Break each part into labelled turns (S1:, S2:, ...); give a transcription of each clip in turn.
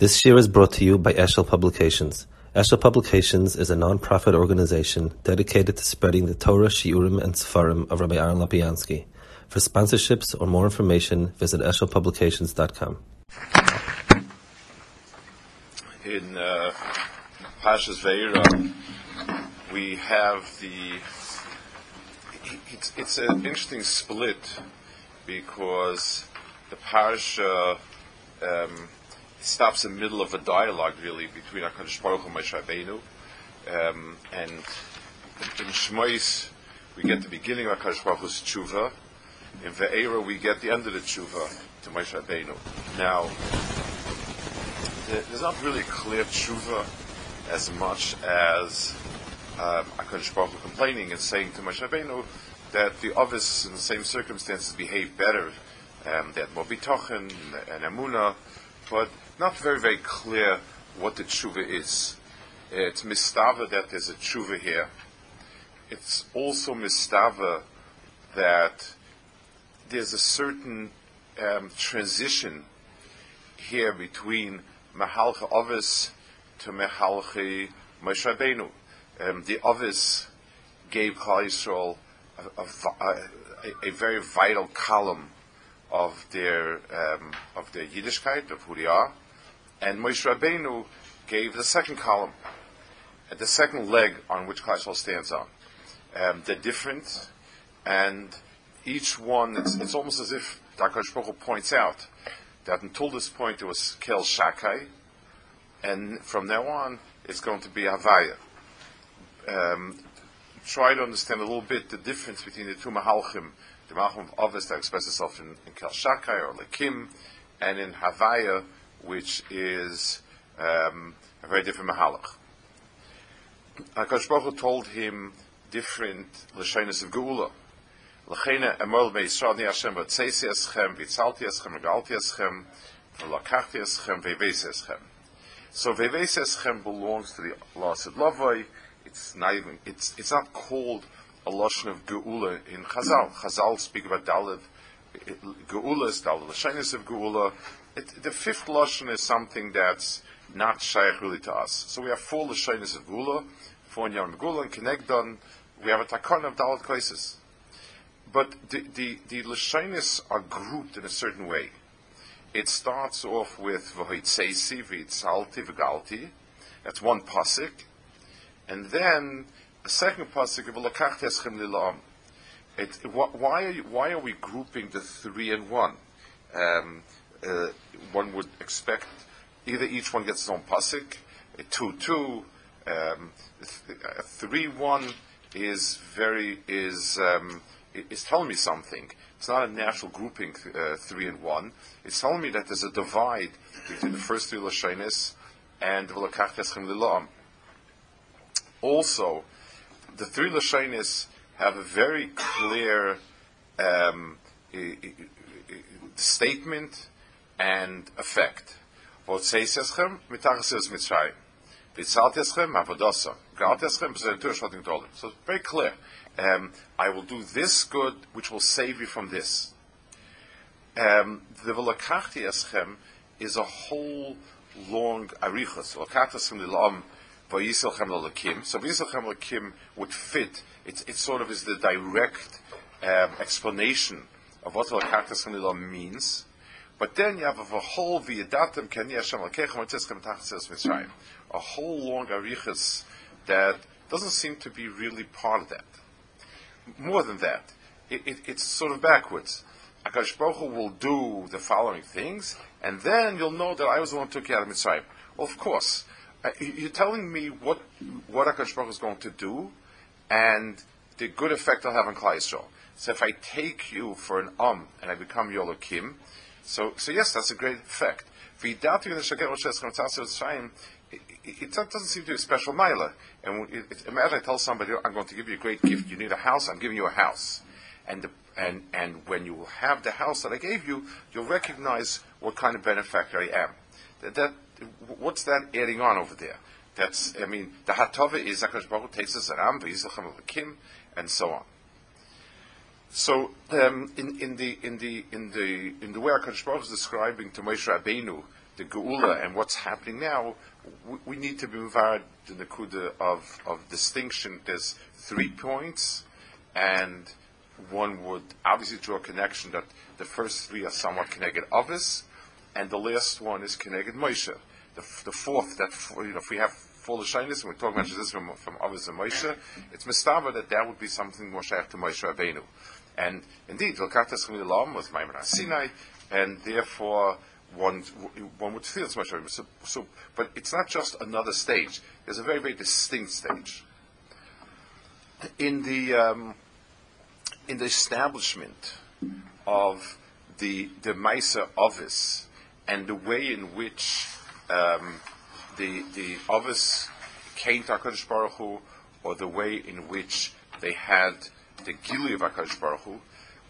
S1: This year is brought to you by Eshel Publications. Eshel Publications is a non-profit organization dedicated to spreading the Torah, Shiurim, and Sefarim of Rabbi Aaron Lapiansky. For sponsorships or more information, visit eshelpublications.com.
S2: In uh, Pashas Veira, we have the. It's, it's an interesting split because the Parsha. Um, stops in the middle of a dialogue, really, between HaKadosh Baruch and Moshe Rabbeinu. Um, and in, Shmois, we get the beginning of HaKadosh Baruch Hu's tshuva. In Ve'era, we get the end of the tshuva to Moshe Rabbeinu. Now, there's not really clear tshuva as much as um, HaKadosh Baruch Hu complaining and saying to Moshe Rabbeinu that the others in the same circumstances behave better. Um, they more and emuna, but not very, very clear what the tshuva is. It's mistava that there's a tshuva here. It's also mistava that there's a certain um, transition here between Mahalcha Ovis to Mahalchi Moshe Rabbeinu. Um, the Ovis gave Klal Yisrael a, a, a, a, very vital column of their um, of their Yiddishkeit of who they are, and Moshe Rabbeinu gave the second column, the second leg on which Klal stands on. Um, they're different, and each one, it's, it's almost as if Dr. Baruch points out that until this point it was Kel Shakai, and from now on it's going to be Havaya. Um, try to understand a little bit the difference between the two Mahalchim, the Mahalchim of Ovis that express itself in, in Kel Shakai or Lekim, and in Havaya, which is um, a very different mahalach. Baruch told him different l'shainis of geula. L'cheina emol me'yisrael Hashem v'tzeisi eschem, v'tzalti eschem, v'galti eschem, v'lakachti eschem, v'veisi eschem. So v'veisi eschem belongs to the Lasid Lavoi. It's not even, it's, it's not called a lashon of geula in Chazal. Chazal speak about Dalit, geula is Dalit, l'shainis of geula, it, the fifth lashon is something that's not shaykh really to us. So we have four lashonis of gula, four in Gula and Kenegdon. We have a takon of dalat places. But the, the, the lashonis are grouped in a certain way. It starts off with v'hoitzeisi, v'itzalti, v'galti. That's one pasuk. And then a second pasuk of v'lakachti eschem lilam. Why are, you, why are we grouping the three and one? Um, uh, one would expect either each one gets its own pasuk, a two two, um, a three one is very is um, is telling me something. It's not a natural grouping uh, three and one. It's telling me that there's a divide between the first three lashonis and the v'lakacheschem lilam. Also, the three lashonis have a very clear um, statement and effect. Eschem, eschem, So it's very clear. Um, I will do this good, which will save you from this. Um, the velakachti eschem is a whole long arichas. Velakachti lilam vayiselchem lalakim. So vayiselchem lalakim would fit. It's, it sort of is the direct um, explanation of what velakachti lilam means. But then you have a whole Hashem Mitzrayim. A whole long arichas that doesn't seem to be really part of that. More than that, it, it, it's sort of backwards. Akash Baruch will do the following things, and then you'll know that I was the one who took you out of Mitzrayim. Well, of course. Uh, you're telling me what what Akash Baruch is going to do, and the good effect I'll have on Klal Yisrael. So if I take you for an um and I become your Lokim, so, so yes, that's a great effect. It, it doesn't seem to be a special mila. And it, it, imagine I tell somebody, I'm going to give you a great gift. You need a house, I'm giving you a house. And, the, and, and when you will have the house that I gave you, you'll recognize what kind of benefactor I am. That, that what's that adding on over there? That's, I mean, the hatova is Akash Baruch takes us aram, and so on. So um, in, in, the in the in the in the way Hakadosh Baruch is describing to Moshe Rabbeinu the Geula and what's happening now, we, we need to be involved in the Kuda of, of distinction. There's three points, and one would obviously draw a connection that the first three are somewhat connected obvious, and the last one is connected Moshe. The, the fourth, that you know, if we have full of shyness, and we're talking about this from from Avos and Moshe, it's mistava that that would be something more shaykh to Moshe Rabbeinu. And indeed, Vilkatas Chemilam was Maimon Sinai, and therefore one one would feel it's much so, so, but it's not just another stage. There's a very very distinct stage. In the um, in the establishment of the the Maisa office and the way in which um, the the office came to Hakadosh Baruch Hu, or the way in which they had the Gili of Hakadosh Baruch Hu,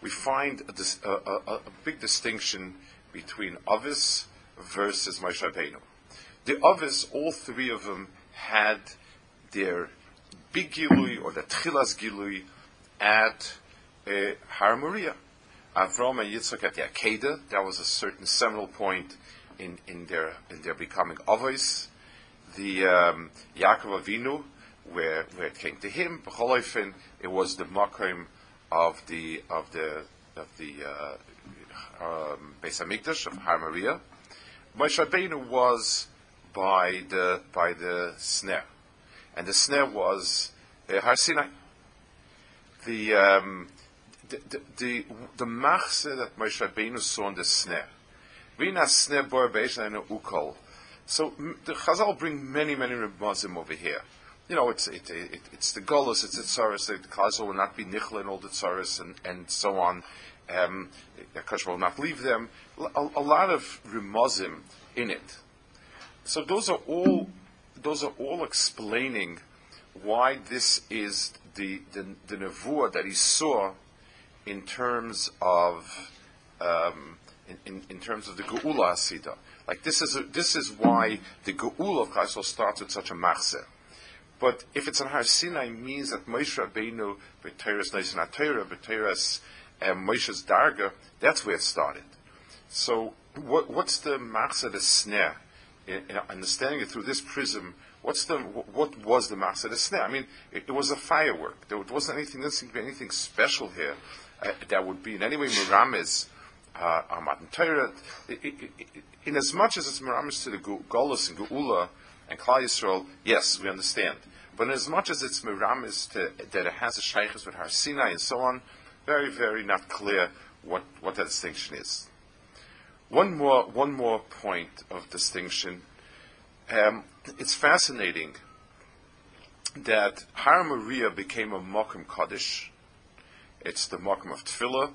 S2: we find a, a, a, a big distinction between Avis versus Moshe Rabbeinu. The Avis, all three of them had their big Gilui or the Tchilas Gilui at uh, Har Moriah. Avram and Yitzchak at the Akedah, that was a certain seminal point in, in their in their becoming Avos. The um, Yaakov Avinu, where where it came to him, B'cholofen, it was the Makom of the of the of the uh, um, Beis Hamikdash of Har Moriah. Moshe Rabbeinu was by the by the Sneh, and the Sneh was uh, Har Sinai. The um, the the the, the machse that Moshe Rabbeinu saw in the Sneh. Vina Sneh bor ukol. So the Chazal bring many many Rebbeim over here. You know, it's it, it, it's the Golos, it's the Tsaris, the Chazal will not be Nichla and all the Tsaris and, and so on um, Akash will not leave them. A, a, lot of remozim in it. So those are all those are all explaining why this is the the, the nevuah that he saw in terms of um, in, in, in, terms of the geula asida. Like this is a, this is why the geula of Chayesol starts with such a machzeh. But if it's an Har Sinai, means that Moshe Rabbeinu, b'teres Neisin HaTorah, b'teres and Moshe's Darga, that's where it started. So, what, what's the Machzad Sneh? In, in understanding it through this prism, what's the what was the Machzad Sneh? I mean, it, it, was a firework. There wasn't anything. There didn't be anything special here uh, that would be in any way Miramis. Uh, in as much as it's Miramis to the Golos and Geula and Klal Yisrael, yes, we understand. But as much as it's Miramis to, that it has a Shaykhs with Har Sinai and so on, very, very not clear what, what that distinction is. One more, one more point of distinction. Um, it's fascinating that Har Moriah became a Mokum Kaddish. It's the Mokum of Tefillah,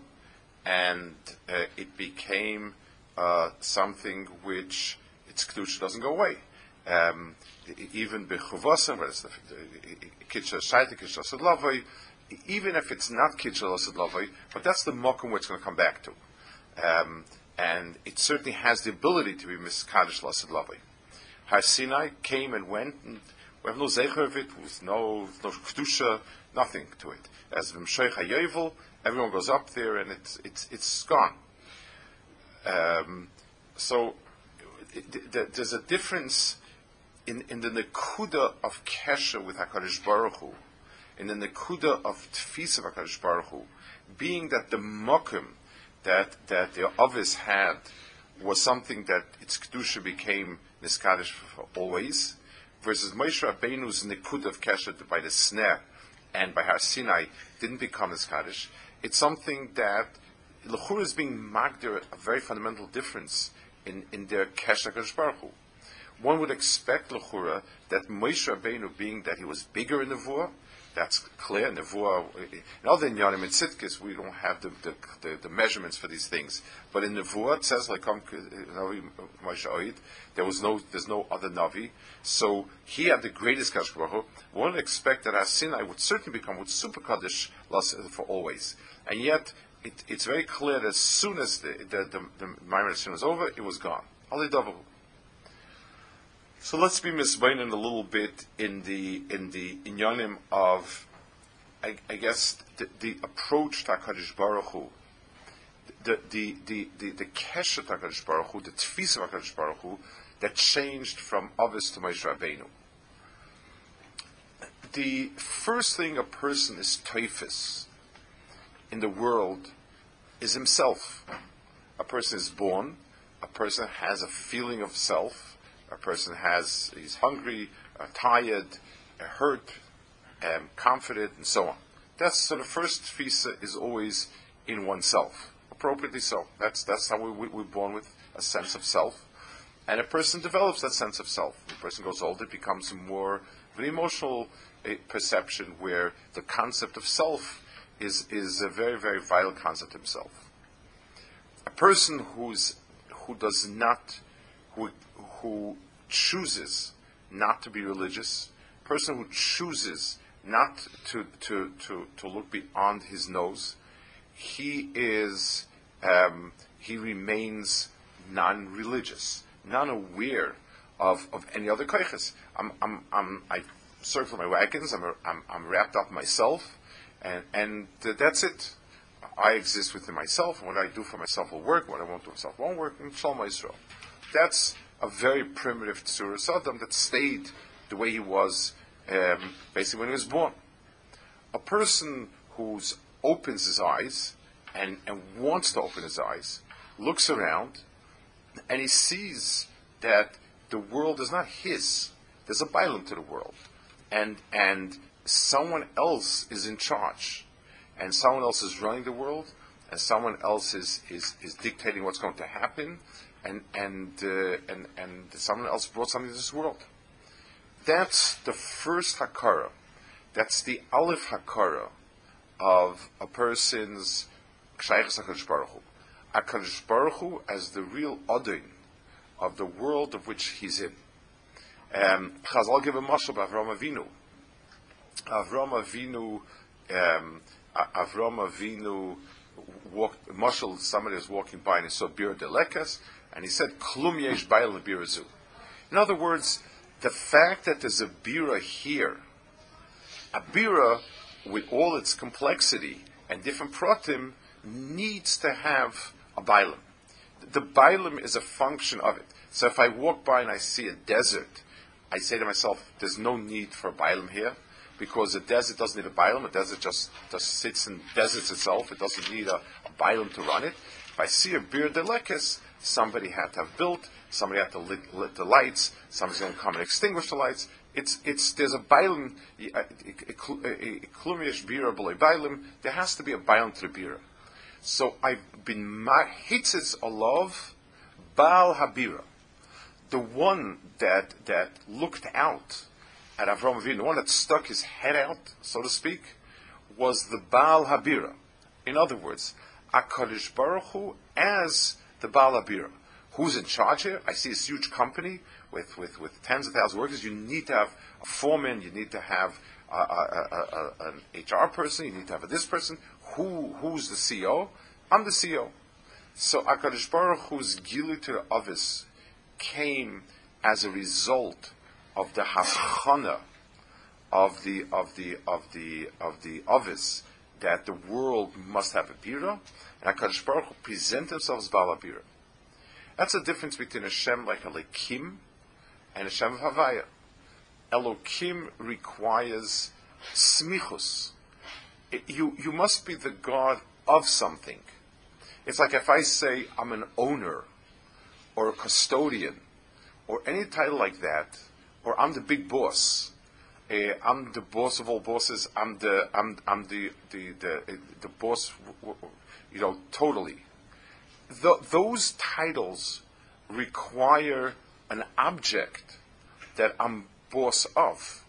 S2: and uh, it became uh, something which its Kedusha doesn't go away. Um, even Bechuvasa, where it's the Kitcha Kitcha even if it's not Kitchel Lavoi, but that's the Mokum where it's going to come back to. Um, and it certainly has the ability to be Miskadish Lasid Lavoi. Har Sinai came and went, and we have no Zecher of it, with no, no Kedusha, nothing to it. As Vimshoich HaYovel, everyone goes up there and it's, it's, it's gone. Um, so it, it, there's a difference in, in the Nekuda of Kesha with HaKadosh Baruch Hu, in the Nekuda of Tfis of HaKadosh Baruch Hu, being that the Mokum that, that the Ovis had was something that its Kedusha became Niskadish for always, versus Moshe Rabbeinu's Nikud of Keshet by the Sneh and by Har Sinai didn't become Niskadish. It's something that Lechur is being magdir a very fundamental difference in, in their HaKadosh Baruch Hu. One would expect Lechura that Moshe Rabbeinu, being that he was bigger in the Vua, that's clear. Nevuah, in other Inyanim and Sitkis, we don't have the, the, the, the, measurements for these things. But in Nevuah, it says, like um, there was no, there's no other Navi. So he had the greatest Kashbaruch. One would expect that Asinai would certainly become with super Kaddish for always. And yet, it, it's very clear that as soon as the, the, the, the was over, it was gone. Ali so let's be misbeinen a little bit in the in the inyanim of, I, I guess, the, the, approach to Hakadosh Baruch Hu. the the the the, the keshet Hakadosh Baruch Hu, the tfisa of Hakadosh Baruch Hu, that changed from Avis to Moshe Rabbeinu. The first thing a person is typhus in the world is himself. A person is born, a person has a feeling of self, a person has he's hungry, uh, tired, uh, hurt, um, confident, and so on. That's so the first visa is always in oneself, appropriately so. That's that's how we, we, we're born with a sense of self, and a person develops that sense of self. The person goes older, it becomes more of an emotional uh, perception where the concept of self is is a very very vital concept himself. A person who's who does not who who chooses not to be religious, person who chooses not to, to, to, to look beyond his nose, he is um, he remains non-religious, non-aware of, of any other koiches. I'm, I'm, I'm, I circle my wagons. I'm, I'm, I'm wrapped up myself, and and that's it. I exist within myself. and What I do for myself will work. What I won't do for myself won't work. And Shalom Yisrael. That's a very primitive Tzura Saddam that stayed the way he was um, basically when he was born. A person who opens his eyes and, and wants to open his eyes looks around and he sees that the world is not his. There's a bialim to the world. And, and someone else is in charge. And someone else is running the world. And someone else is, is, is dictating what's going to happen and and uh, and and someone else brought something to this world. That's the first hakara. That's the aleph hakara of a person's kshaychus Hakadosh Baruch Hu. Hakadosh Baruch Hu as the real odin of the world of which he's in. Um, Chazal give a mashal of Avram Avinu. Avram Avinu, um, Avram Avinu walked. Mashal, somebody was walking by and he saw Bir Delekas, and he said, Klum yesh birazu. In other words, the fact that there's a bira here, a bira with all its complexity and different pratim needs to have a bailam. The bailam is a function of it. So if I walk by and I see a desert, I say to myself, there's no need for a bailam here because a desert doesn't need a bailam. A desert just, just sits and deserts itself. It doesn't need a, a to run it. If I see a bir delekes, somebody had to have built, somebody had to lit, lit the lights, somebody's going to come and extinguish the lights. It's, it's, there's a bailim, klumiyash uh, bira b'loy bailim, there has to be a bailim to bira. So I've been hitzis alav Baal Habira, the one that, that looked out at Avram Avinu, the one that stuck his head out, so to speak, was the Baal Habira. In other words, Akkadish Baruch Hu as the Baal Abira. Who's in charge here? I see this huge company with, with, with tens of thousands of workers. You need to have a foreman, you need to have a, a, a, an HR person, you need to have this person. Who, who's the CEO? I'm the CEO. So Akkadish Baruch Hu's Gilu to the Avis came as a result of the hachana of the of the of the of the Avis that the world must have a bira, and HaKadosh Baruch Hu present himself as Baal bira. That's the difference between a Shem like a Elokim and a Shem of Havaya. Elokim requires smichus. you, you must be the God of something. It's like if I say I'm an owner or a custodian or any title like that, or I'm the big boss, uh, I'm the boss of all bosses. I'm the I'm I'm the the the, the boss. You know, totally. Those titles require an object that I'm boss of.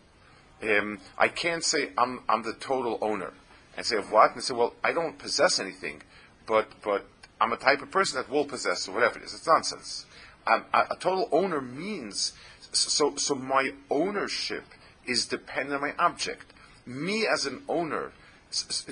S2: Um, I can't say I'm I'm the total owner and say of what and say well I don't possess anything, but but I'm a type of person that will possess or whatever it is. It's nonsense. a, a total owner means so so my ownership is dependent on my object. Me as an owner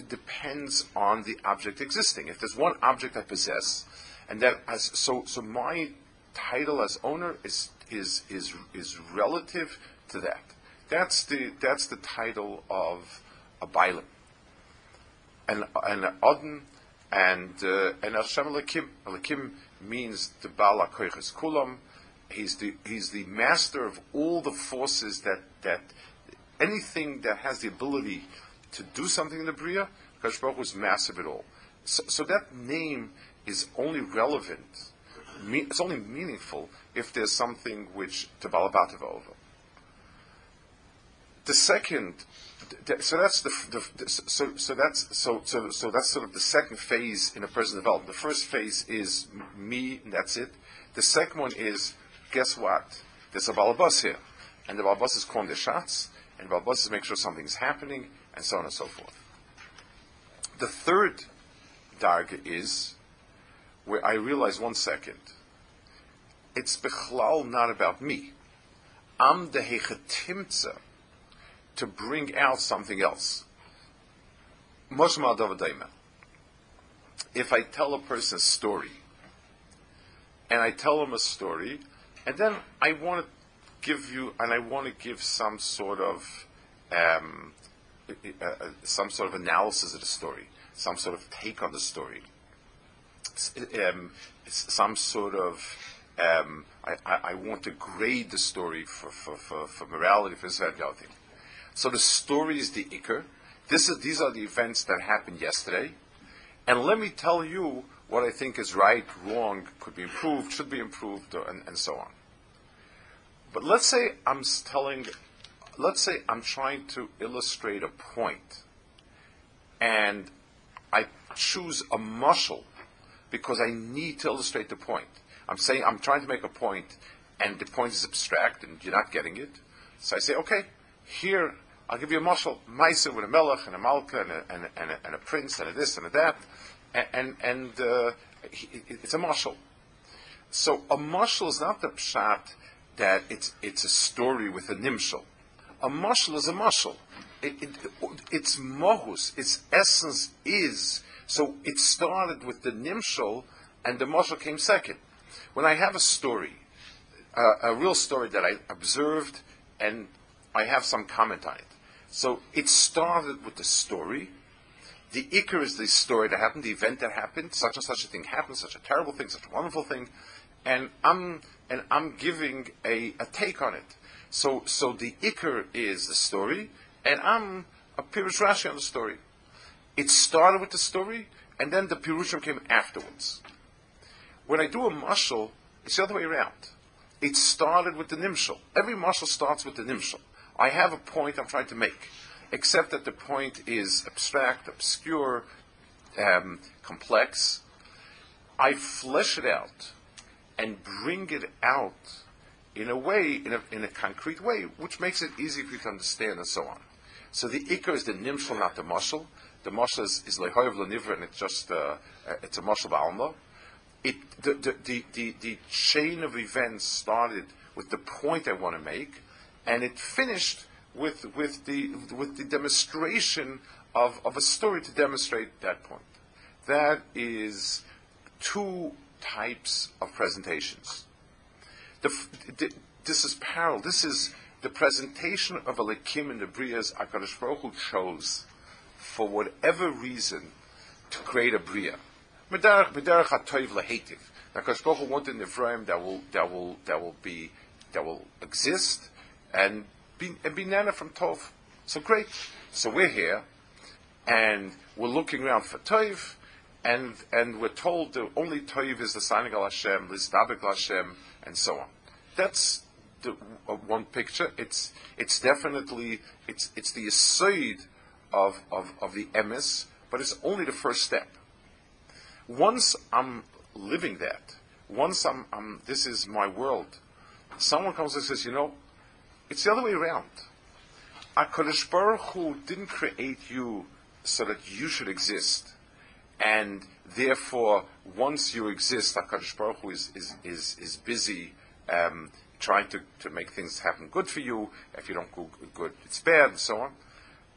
S2: depends on the object existing. If there's one object I possess, and that so so my title as owner is is is is relative to that. That's the that's the title of a bailim. And and Odin And uh, and Hashem Elokim, Elokim means the Bala Koiches Kulam. He's the he's the master of all the forces that that anything that has the ability to do something in the Bria, Kadosh Baruch is massive at all. So, so that name is only relevant, it's only meaningful if there's something which to balabatava over. The second, so that's the, the, so so that's so so so that's sort of the second phase in a person's development. The first phase is me, and that's it. The second one is, guess what? There's a balabas here, and the balabas is calling the shots, and the balabas is making sure something's happening, and so on and so forth. The third darga is where I realize one second, it's bechlal not about me. I'm the hechetimtza to bring out something else. If I tell a person a story, and I tell them a story, and then I want to give you, and I want to give some sort of, um, uh, some sort of analysis of the story, some sort of take on the story, um, some sort of um, I, I, I, want to grade the story for, for, for, for morality, for this. So the story is the ikr. This is, these are the events that happened yesterday. And let me tell you what I think is right, wrong, could be improved, should be improved, or, and, and so on. But let's say I'm telling, let's say I'm trying to illustrate a point, and I choose a muscle because I need to illustrate the point. I'm saying I'm trying to make a point, and the point is abstract, and you're not getting it. So I say, okay, here I'll give you a muscle, Maisa with a melech and a malka and a, and, a, and, a, and a, prince and a this and a that, and and, uh, it's a muscle. So a muscle is not the pshat that it's it's a story with a nimshal. A muscle is a muscle. It, it, its mohus, its essence is. So it started with the nimshal, and the muscle came second. When I have a story, uh, a real story that I observed, and I have some comment on it. So it started with the story. The ikr is the story that happened, the event that happened, such and such a thing happened, such a terrible thing, such a wonderful thing, and I'm and I'm giving a, a take on it. So so the ikr is the story, and I'm a pirush Rashi on the story. It started with the story, and then the pirushim came afterwards. When I do a mashal, it's the other way around. It started with the nimshal. Every mashal starts with the nimshal. I have a point I'm trying to make, except that the point is abstract, obscure, um, complex. I flesh it out and bring it out in a way, in a, in a concrete way, which makes it easy for you to understand and so on. So the ikar is the nimshal, not the muscle. The muscle is, is lehoyev lenivra, and it's just uh, it's a muscle ba'alma. It the, the, the, the, the chain of events started with the point I want to make, and it finished with, with, the, with the demonstration of, of a story to demonstrate that point. That is two types of presentations. The, the, this is parallel. This is the presentation of a lekim in the Brias Akadosh Baruch Hu chose for whatever reason to create a Bria. Akadosh Baruch Hu wanted an Ephraim that will that will that will be that will exist and and be nana from Tov. So great. So we're here, and we're looking around for Tov, and and we're told the only Tov is the signing of Hashem, Lizdabik Hashem, and so on. That's the uh, one picture. It's it's definitely it's it's the aside of, of, of the emes, but it's only the first step. Once I'm living that, once I'm, I'm this is my world, someone comes and says, you know, it's the other way around. HaKadosh Baruch Hu didn't create you so that you should exist. And therefore, once you exist, HaKadosh Baruch Hu is, is, is, is busy um, trying to, to make things happen good for you. If you don't go good, it's bad, and so on.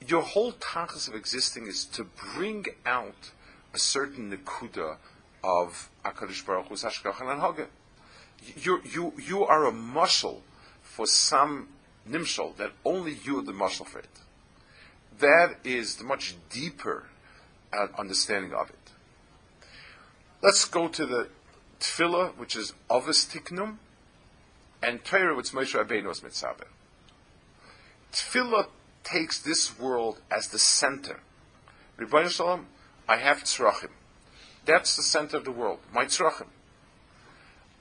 S2: Your whole task of existing is to bring out a certain nekuda of HaKadosh Baruch Hu's and You, you, you are a muscle for some nimshal, that only you are the muscle for it. That is the much deeper uh, understanding of it. let's go to the tefillah, which is Ovis Tiknum, and Torah, which Moshe Rabbeinu was mitzaber. Tefillah takes this world as the center. Rebbeinu Shalom, I have tzrachim. That's the center of the world, my tzrachim.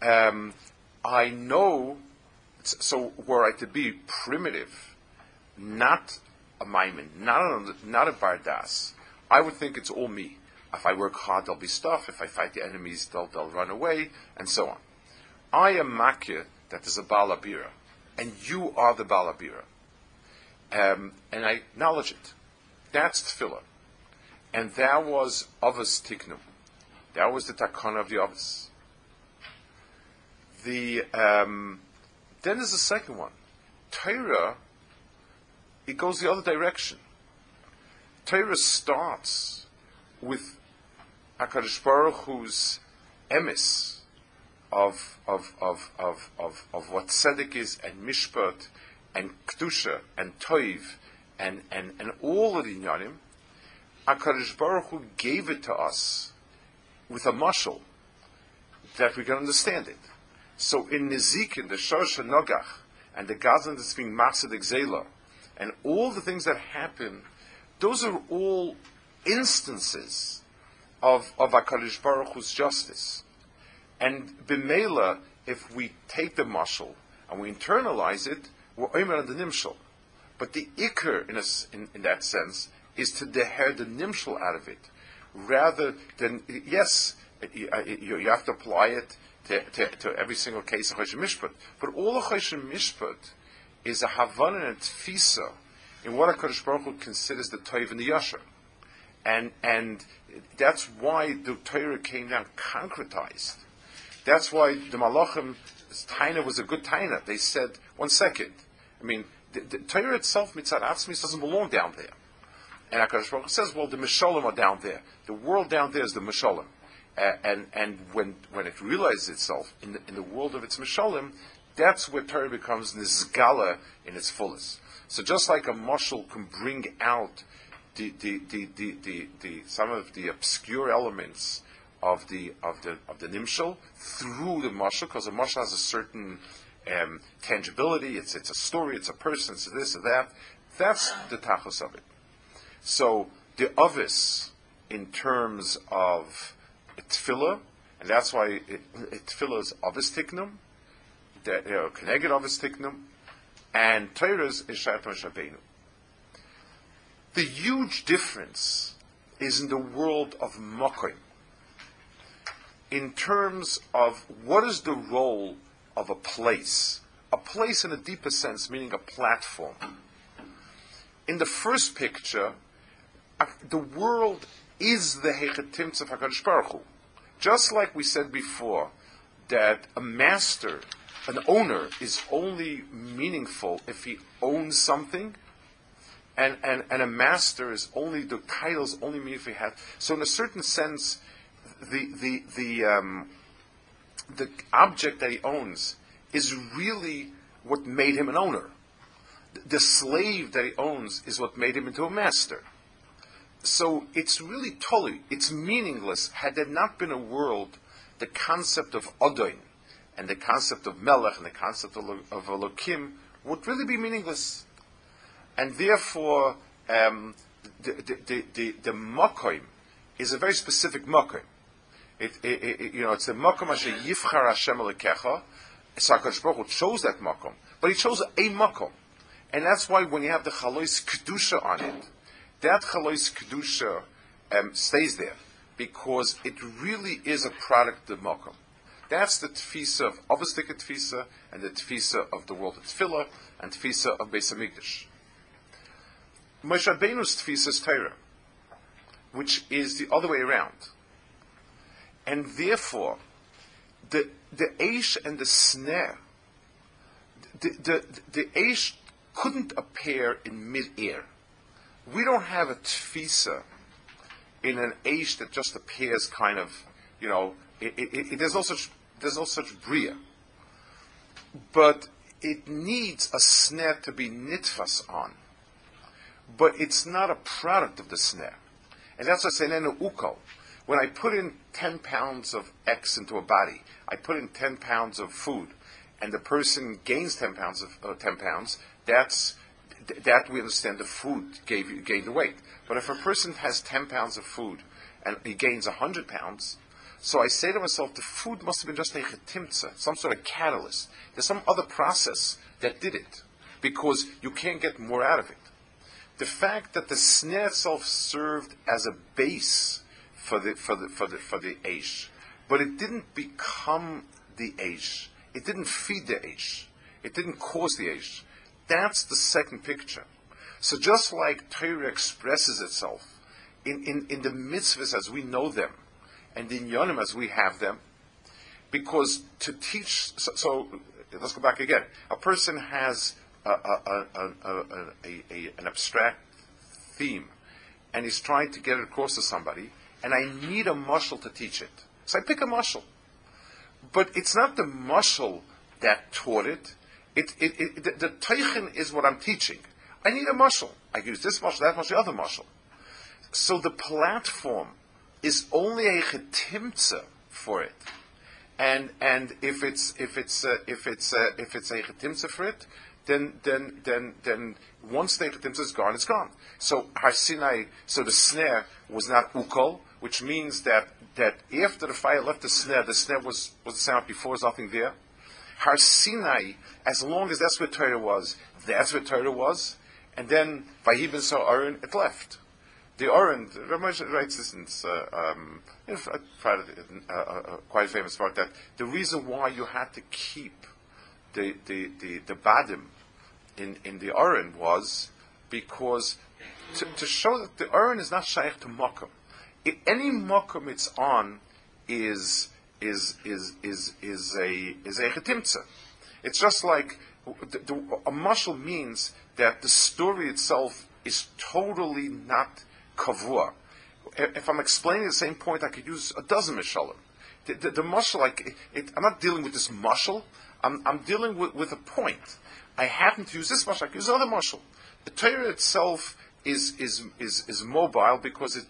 S2: Um, I know, so were I to be primitive, not a maimon, not a, not a bardas, I would think it's all me. If I work hard, there'll be stuff. If I fight the enemies, they'll, they'll run away, and so on. I am makir that is a balabira, and you are the balabira. Um, and I acknowledge it. That's tefillah. And that was Avos Tiknum. That was the takana of the Avos. The, um, then there's the second one. Torah, it goes the other direction. Torah starts with HaKadosh Baruch Hu's emis of, of, of, of, of, of what tzedek is and mishpat and kedusha and toiv and, and, and all of the inyanim, HaKadosh Baruch Hu gave it to us with a mushal that we can understand it. So in Nizikin, the Shosh Nogach, and the Gazan that's being Masid Exela, and all the things that happen, those are all instances of, of HaKadosh Baruch Hu's justice. And Bimela, if we take the mushal and we internalize it, we're Omer and the Nimshal. But the Iker, in, a, in, in, that sense, is to deher the Nimshal out of it. Rather than, yes, you, you have to apply it to, to, to every single case of Choshen Mishpat. But all of Choshen Mishpat is a Havana and a Tfisa in what HaKadosh Baruch Hu considers the Toiv and the Yasher. And, and that's why the Torah came down concretized. That's why the Malachim, Taina was a good Taina. They said, one second, I mean, the, the Torah itself, Mitzad Atzmis, doesn't belong down there. And HaKadosh Baruch Hu says, well, the Mishalim are down there. The world down there is the Mishalim. And and when when it realizes itself in the, in the world of its Mishalim, that's where Torah becomes Nizgala in its fullest. So just like a marshal can bring out the, the, the, the, the, some of the obscure elements of the of the of the nimshal through the mashal, because the mashal has a certain um, tangibility. It's it's a story. It's a person. It's this or that. That's the tachos of it. So the ovis in terms of tefillah, and that's why it, tefillah is ovis tiknum, that you know, connected and Torah's is Rabbeinu. The huge difference is in the world of Mokim. In terms of what is the role of a place? A place in a deeper sense, meaning a platform. In the first picture, uh, the world is the Hechetimtz of HaKadosh Baruch Hu. Just like we said before, that a master, an owner, is only meaningful if he owns something, and, and, and a master is only the titles only meaningful if he has. So in a certain sense, the the the um, the object that he owns is really what made him an owner. The slave that he owns is what made him into a master. So it's really totally, it's meaningless had there not been a world, the concept of Odoin and the concept of Melech and the concept of, of Elokim would really be meaningless and therefore um, the, the, the, the, makoim is a very specific makoim. It, it, it, you know, it's a makom asher yifchar Hashem alekecha. Sakadosh Baruch chose that makom, but he chose a makom, and that's why when you have the chalois kedusha on it, that chalois kedusha um, stays there because it really is a product of makom. That's the tfisa of Avostika tfisa and the tfisa of the world of tefillah and tfisa of Beis Hamikdash. Moshe Rabbeinu's tefisa is Torah, which is the other way around. And therefore, the, the Aish and the Sneh, the, the, the Aish couldn't appear in mid-air. We don't have a tfisa in an age that just appears kind of, you know, it, it, it, there's no such, there's no such bria. But it needs a Sneh to be nitfas on but it's not a product of the Sneh. And that's what Senenu Uko. When I put in 10 pounds of X into a body, I put in 10 pounds of food, and the person gains 10 pounds of uh, 10 pounds, that's that we understand the food gave gained the weight. But if a person has 10 pounds of food and he gains 100 pounds, so I say to myself, the food must have been just a chetimtza, some sort of catalyst. There's some other process that did it, because you can't get more out of it. The fact that the Sneh itself served as a base for the for the for the for the aish, but it didn't become the aish. It didn't feed the aish. It didn't cause the aish. That's the second picture. So just like Torah expresses itself in, in, in the mitzvahs as we know them, and in Yonim as we have them, because to teach, so, so let's go back again. A person has a, a, a, an abstract theme, and he's trying to get it across to somebody, and I need a muscle to teach it. So I pick a muscle. But it's not the muscle that taught it, it, it, it, the, the teichen is what I'm teaching. I need a muscle. I use this muscle, that muscle, the other muscle. So the platform is only a chetimtza for it. And and if it's if it's uh, if it's uh, if it's a chetimtza for it, then then then then once the chetimtza is gone, it's gone. So Har Sinai, so the Sneh was not ukol, which means that that after the fire left the Sneh, the Sneh was was the sound before, there's nothing there. Har Sinai, as long as that's where Torah was, that's where Torah was, and then Vayibin saw Aaron, it left. The Aaron, Ramesh writes this in uh, um, uh, uh, uh, quite famous about that. The reason why you had to keep the the the, the badim in in the Aaron was because to, to, show that the Aaron is not shaykh to Mokum. Any Mokum it's on is is is is is a is a. It's just like the, the, a muscle means that the story itself is totally not kavua. If I'm explaining the same point, I could use a dozen mishalim. The, the, the muscle, like it, I'm not dealing with this muscle. I'm, I'm dealing with, with a point. I happen to use this muscle. I can use another muscle. The Torah itself is is is, is mobile because it's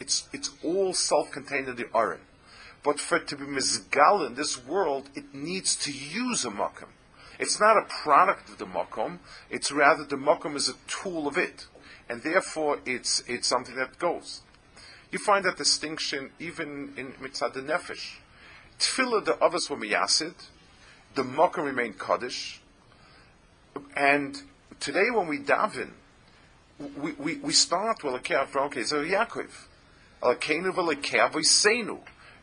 S2: it's it's all self-contained in the Aron. But for it to be mizgal in this world, it needs to use a makom. It's not a product of the makom. It's rather the makom is a tool of it, and therefore it's it's something that goes. You find that distinction even in mitzad nefesh. Tefillah the others were miyasid, the makom remained kaddish, and today when we daven, we, we, we start with a okay, so Yaakov, Alakenu v'lekev v'seinu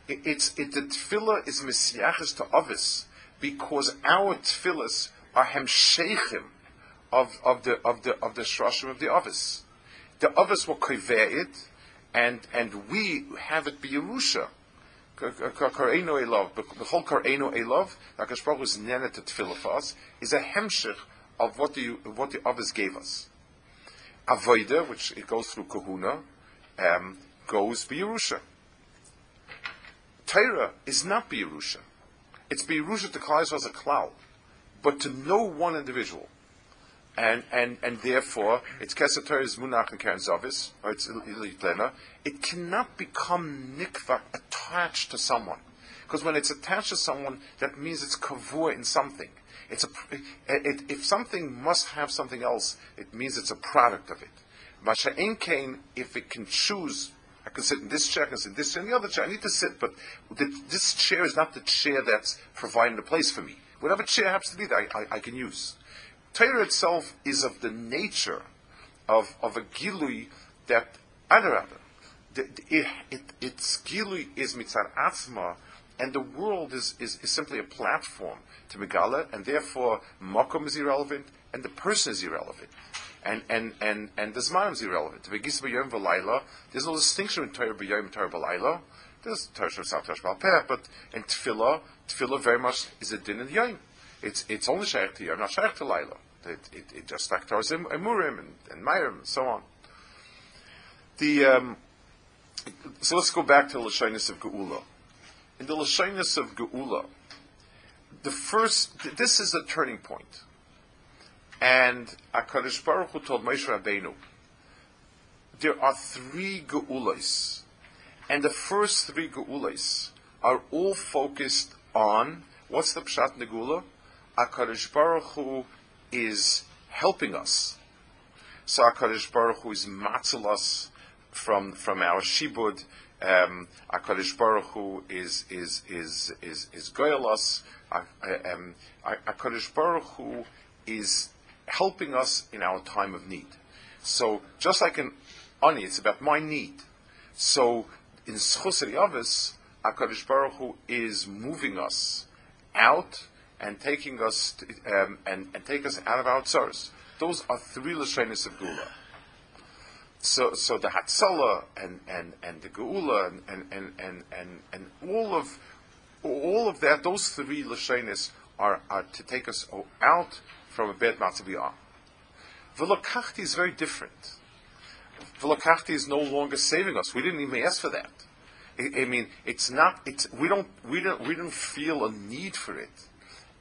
S2: it's it, the tefillah is misyachas to others because our tefillahs are hemsheichim of, of the of the of the shrashim of the others. The others will konvey it, and and we have it be Yerusha. Kareno elov, the whole kareno elov, Hakadosh Baruch is nenet to tefillah for us, is a hemshich of what the what the others gave us. Avoida, which it goes through kahuna, um, goes be Yerusha. Torah is not Beirusha. It's Beirusha to Klal as a cloud, but to no one individual. And, and, and therefore, it's Keser Torah's Munach and Karen Zavis, or it's Ilitena. It cannot become nikva attached to someone. Because when it's attached to someone, that means it's kavua in something. It's a, it, it, if something must have something else, it means it's a product of it. Masha Kain, if it can choose I can sit in this chair, I can sit in this chair, and the other chair. I need to sit, but this chair is not the chair that's providing a place for me. Whatever chair happens to be there, I, I, I can use. Torah itself is of the nature of, of a gilui that, adarabah, it, it, its gilui is mitzad atzma, and the world is, is, is simply a platform to Megala, and therefore Mokum is irrelevant, and the person is irrelevant and and and and the zman is irrelevant. Begis b'yom v'layla, there's no distinction between Torah b'yom and Torah v'layla. There's Torah Shav Torah Peh, but in Tefillah, Tefillah very much is a din in the yom. It's it's only shaykh to yom, not shaykh to layla. It, it, it just like Torah's emurim and, and mayrim and so on. The um, so let's go back to the Lashonis of Geula. In the Lashonis of Geula, the first this is a turning point. And Akadosh Baruch Hu told Moshe Rabbeinu, there are three geulas, And the first three Geulas are all focused on what's the Pshat Negula? HaKadosh Baruch Hu is helping us. So HaKadosh Baruch Hu is matzil us from, from our shibud. Um, HaKadosh Baruch Hu is, is, is, is, is goyal us. Um, HaKadosh Baruch Hu is helping us in our time of need. So just like in Ani, it's about my need. So in Schusari Avis, HaKadosh Baruch Hu is moving us out and taking us to, um, and, and take us out of our tsars. Those are three lashonis of Geula. So, so the Hatzalah and, and, and the Geula and, and, and, and, and, and all of all of that, those three lashonis are, are to take us out from a bad matzav we are. Velokachti is very different. Velokachti is no longer saving us. We didn't even ask for that. I, I mean, it's not. It's we don't we don't we don't feel a need for it,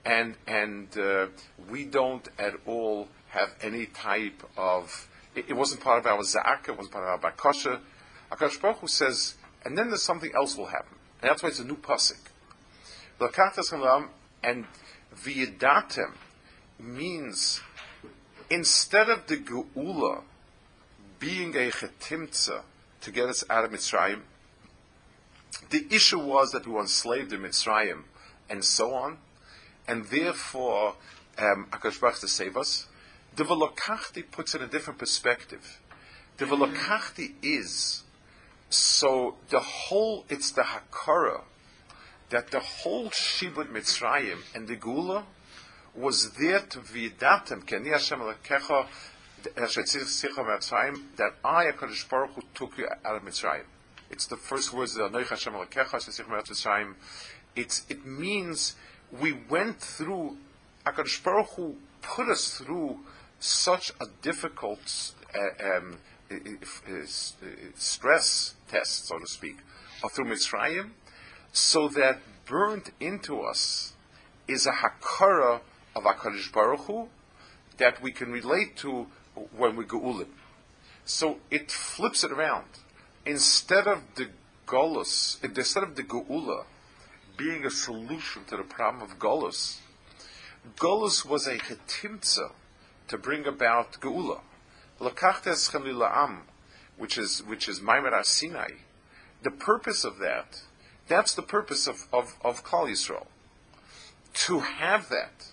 S2: and and uh, we don't at all have any type of. It, it wasn't part of our zak. It wasn't part of our bakasha. Akash Baruch Hu says, and then there's something else will happen, and that's why it's a new pasuk. And v'yedatem means instead of the geula being a chetimtza to get us out of Mitzrayim, the issue was that we were enslaved in Mitzrayim and so on, and therefore um, Akash Baruch to save us. The Velokachti puts in a different perspective. The Velokachti is so the whole, it's the Hakara that the whole Shibud Mitzrayim and the Geula was there to vidatem keni Hashem lekecha that I, HaKadosh Baruch Hu, took you out of Mitzrayim. It's the first words of Noich Hashem lekecha. It's, it means we went through, HaKadosh Baruch Hu put us through such a difficult uh, um, stress test, so to speak, through Mitzrayim, so that burnt into us is a hakara of HaKadosh Baruch Hu that we can relate to when we Ge'ulim. So it flips it around. Instead of the Golus, instead of the Ge'ula being a solution to the problem of Golus, Golus was a Chetimtza to bring about Ge'ula. Lakachtes Am, which is which is Maimer Sinai. The purpose of that that's the purpose of, of, of Yisrael. To have that,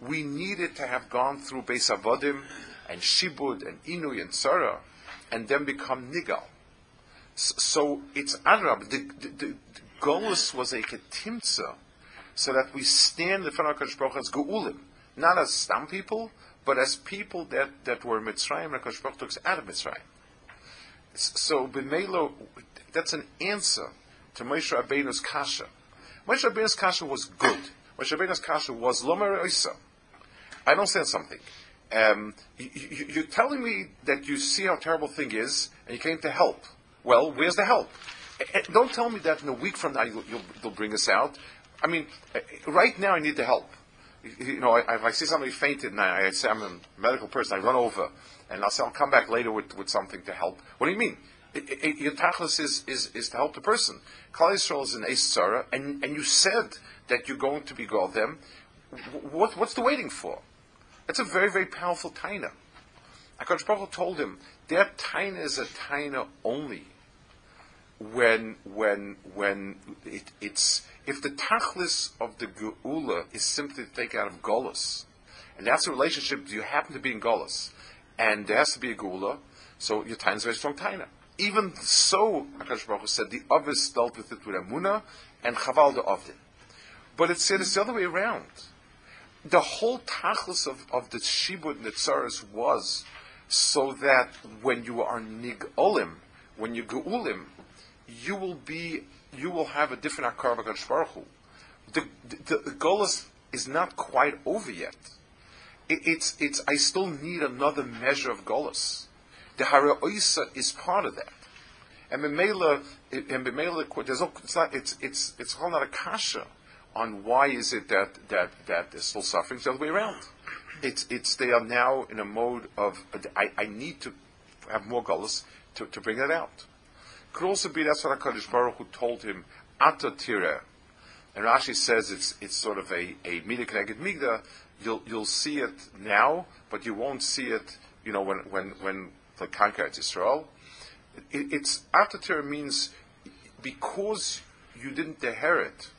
S2: we needed to have gone through Beis Avodim and Shibud and Inui and Sarah and then become Nigal. So it's Adrab. The, the, the, was a ketimtza so that we stand in front of HaKadosh Baruch as Geulim, not as Stam people, but as people that, that were Mitzrayim, and HaKadosh Baruch took us out of Mitzrayim. So, B'meilo, that's an answer to Moshe Rabbeinu's kasha. Moshe Rabbeinu's kasha was good. Moshe Rabbeinu's kasha was lomer oisa. I don't understand something. Um, you, are telling me that you see how terrible thing is, and you came to help. Well, where's the help? Eh, eh, don't tell me that in a week from now you'll, you'll, you'll bring us out. I mean, eh, right now I need the help. You know, if I see somebody fainted and I, say I'm a medical person, I run over and I'll say I'll come back later with, with something to help. What do you mean? your tachlis is, is, is to help the person. Klal is an ace and, and you said that you're going to be them. What, what's the waiting for? That's a very, very powerful taina. HaKadosh Baruch told him, that taina is a taina only when, when, when it, it's, if the tachlis of the geula is simply to take out of golus, and that's a relationship, you happen to be in golus, and there has to be a geula, so your taina is a very strong taina. Even so, Akash Baruch said the others dealt with it with Amuna and Chaval the Ovdin. But it said it's the other way around. The whole tachlis of, of the Shibud Nitzaris was so that when you are nig olim, when you geulim, you will be, you will have a different akar of Baruch Hu. The, the, the goal is, not quite over yet. It, it's, it's, I still need another measure of Golas. The Hara Oisa is part of that. And Bemela, and Bemela, there's no, it's not, it's, it's, it's all not a kasha on why is it that, that, that they're still suffering. It's the other way around. It's, it's, they are now in a mode of, I, I need to have more gullus to, to bring that out. Could also be that's what HaKadosh Baruch Hu told him, Atatira. And Rashi says it's, it's sort of a, a Mida Kneged Mida. You'll, you'll see it now, but you won't see it, you know, when, when, when the conquer Israel. It, it's Atatira means because you didn't inherit,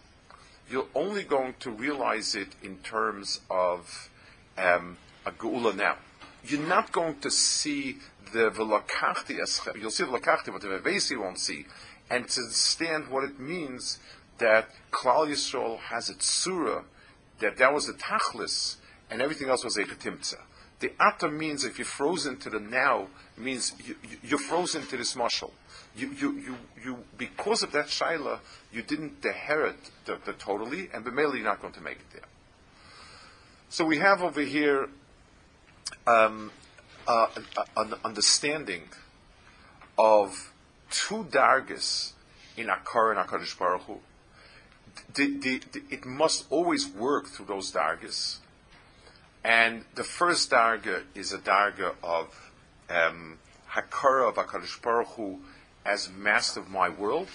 S2: you're only going to realize it in terms of um, a geula now. You're not going to see the velakachti you'll see the velakachti, but the vevesi won't see. And to understand what it means that Klal Yisrael has its surah, that that was the tachlis, and everything else was a ketimtza. The ata means if you're frozen to the now, means you, are frozen to this marshal. You, you, you, you, because of that shaila, you didn't inherit the, the totally, and b'meili you're not going to make it there. So we have over here um, uh, an understanding of two dargas in Akar and Akadosh Baruch Hu. The, the, the, it must always work through those dargas. And the first darga is a darga of um, Hakara of Akadosh Baruch Hu as master of my world.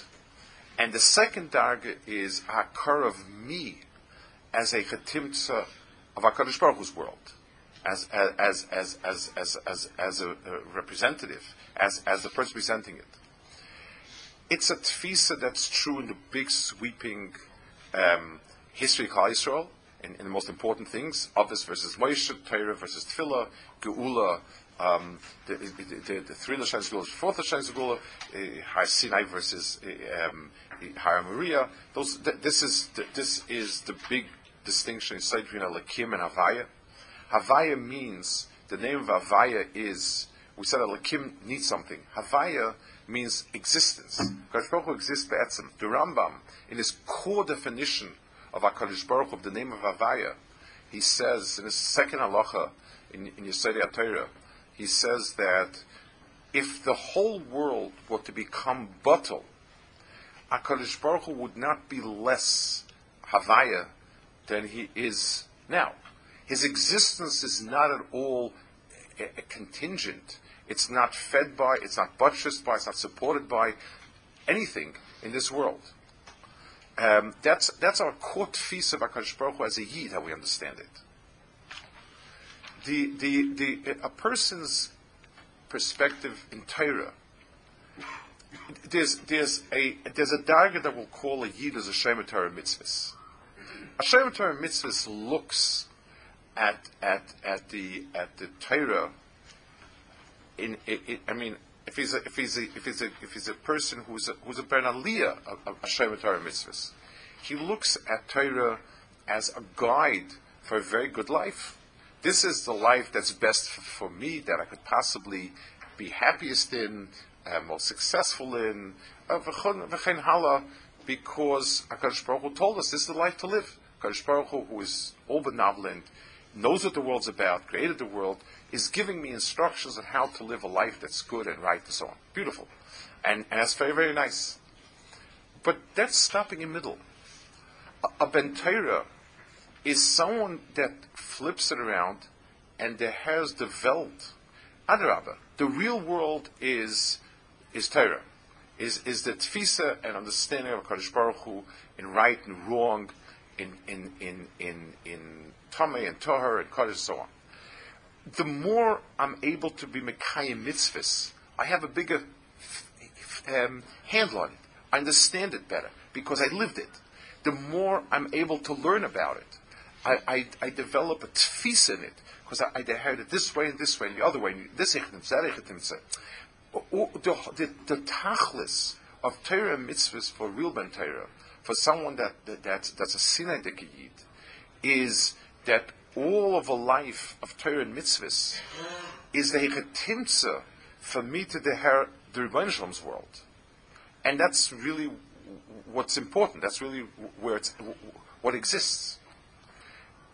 S2: And the second darga is Hakara of me as a Chatimtza of HaKadosh Baruch Hu's world as, as, as, as, as, as, as a, representative, as, as the person presenting it. It's a tfisa that's true in the big sweeping um, history of Israel, in, in, the most important things, Avis versus Moshe, Torah versus Tefillah, Geula, um, the, the, the, the three Lashanis Geula, fourth Lashanis Geula, uh, Sinai versus uh, um, Maria. Those, th- this is the, this is the big distinction inside between a Alakim and Havaya. Havaya means, the name of Havaya is, we said a Alakim needs something. Havaya means existence. HaKadosh Baruch Hu exists be'etzim. The Rambam, in his core definition of HaKadosh Baruch Hu, the name of Havaya, he says, in his second halacha, in, in Yisrael he says that if the whole world were to become bottle, HaKadosh Baruch Hu would not be less Havaya than he is now. His existence is not at all a, a contingent. It's not fed by, it's not buttressed by, it's not supported by anything in this world. Um, that's, that's our core feast of HaKadosh Baruch Hu as a Yid, how we understand it. The, the, the, a person's perspective in Torah, there's, there's, a, there's a darga that we'll call a Yid as a Shema Torah mitzvah. A Shema Torah mitzvah looks at at at the at the Torah. In I mean, if he's a, if he's a, if he's a, if he's a person who's a, who's a ben aliyah, a, a Shema Torah mitzvahs, he looks at Torah as a guide for a very good life. This is the life that's best for, me, that I could possibly be happiest in, uh, most successful in, uh, because Hakadosh Baruch Hu told us this is the life to live. Hakadosh Baruch Hu, who is all benevolent, knows what the world's about, created the world, is giving me instructions on how to live a life that's good and right and so on. Beautiful. And, and that's very, very nice. But that's stopping in middle. A, a is someone that flips it around and has developed Adrabah. The real world is is Torah, is is the tfisa and understanding of Kadosh Baruch Hu in right and wrong, in in in in in Tameh and Toher and Kodesh and so on. The more I'm able to be Mekayim mitzvahs, I have a bigger um, handle on it. I understand it better because I lived it. The more I'm able to learn about it, I, I, I develop a tfis in it because I, I heard it this way and this way and the other way. This the, the, the tachlis of Torah mitzvahs for real ben Torah, for someone that, that that's, that's a sinai yid, is that all of a life of Torah and mitzvahs is the hechetimtza for me to the the Rebbeinu world, and that's really what's important. That's really where it's what exists.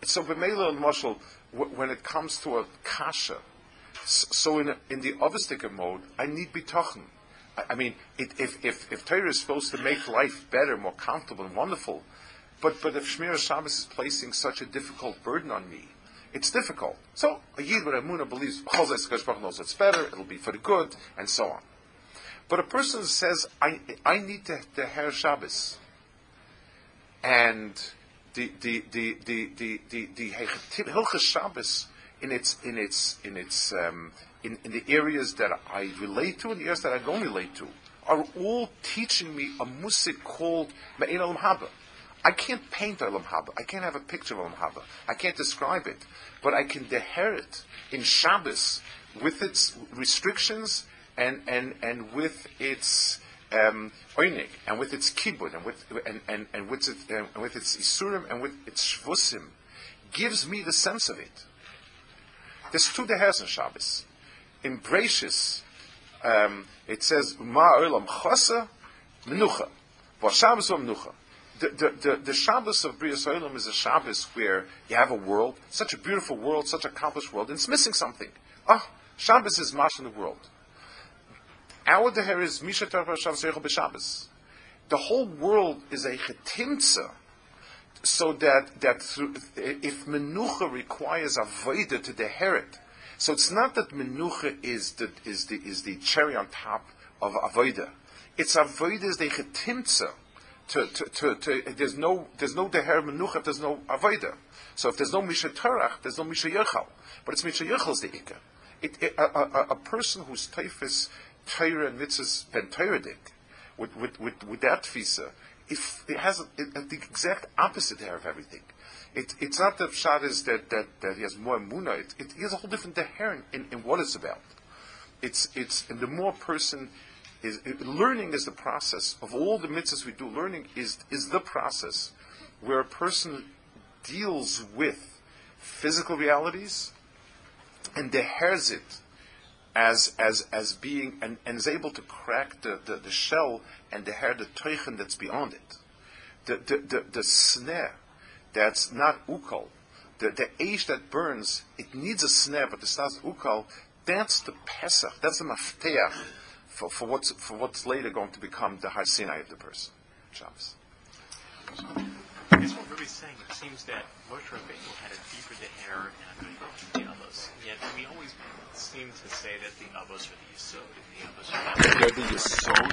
S2: So b'meila and Marshall, when it comes to a kasha, so in, in the obstacle mode, I need bitochen. I, I mean, it, if, if, if Torah is supposed to make life better, more comfortable, and wonderful, but, but if Shmir Shabbos is placing such a difficult burden on me, it's difficult. So a Yid with Amunah believes knows it's better, it'll be for the good, and so on. But a person says, I, I need to, to have Shabbos. And the, the, the, the, the, the, Shabbos in its, in its, in its, um, in, in the areas that I relate to and the areas that I don't relate to are all teaching me a musik called Me'in Olam Haba. I can't paint Olam Haba. I can't have a picture of Olam Haba. I can't describe it. But I can deher it in Shabbos with its restrictions and, and, and with its um, oinig, and with its kibbud, and with, and, and, and with, it, and with its isurim, and with its shvusim, gives me the sense of it. There's two dehers in Shabbos. In Bereishis, um, it says, Ma olam chasa menucha. Shabbos menucha. The, the, the, the Shabbos of Bria Olam is a Shabbos where you have a world, such a beautiful world, such an accomplished world, and it's missing something. Ah, Shabbos is mash in the world. Our deher is Misha Shabbos B'Shabbos. The whole world is a chetimtza, so that that through, if menucha requires a voida to deher it, so it's not that menucha is the is the is the cherry on top of avoida. It's avoida is the chetimtza. To, to, to, to, there's no there's no deher menucha if there's no avoida. So if there's no misha torach, there's no misha yechal. But it's misha yechal's the ikka. It, it, a, a, a, person whose typhus Torah and mitzvahs ben Toradik, with, with, with, with that visa, if it has a, it, the exact opposite there of everything. It, it's not that Pshat is that, that, that he has more Muna, it, it, he has a whole different deher in, in what it's about. It's, it's, and the more person is, learning is the process of all the mitzvahs we do, learning is, is the process where a person deals with physical realities and dehers it as as as being and, and is able to crack the, the, the shell and deher the teichen that's beyond it. The the, the, the snare that's not ukal, the the ash that burns, it needs a snare, but it's not ukal. That's the pesach. That's the mafteach for, for what's for what's later going to become the har of the person. Shabbos.
S3: I guess what Ruby's saying, it seems that Moshe Rabbeinu had a deeper deher and a than the others. Yet we always seem to say that the others are the Yisod and the others are
S2: the Yisod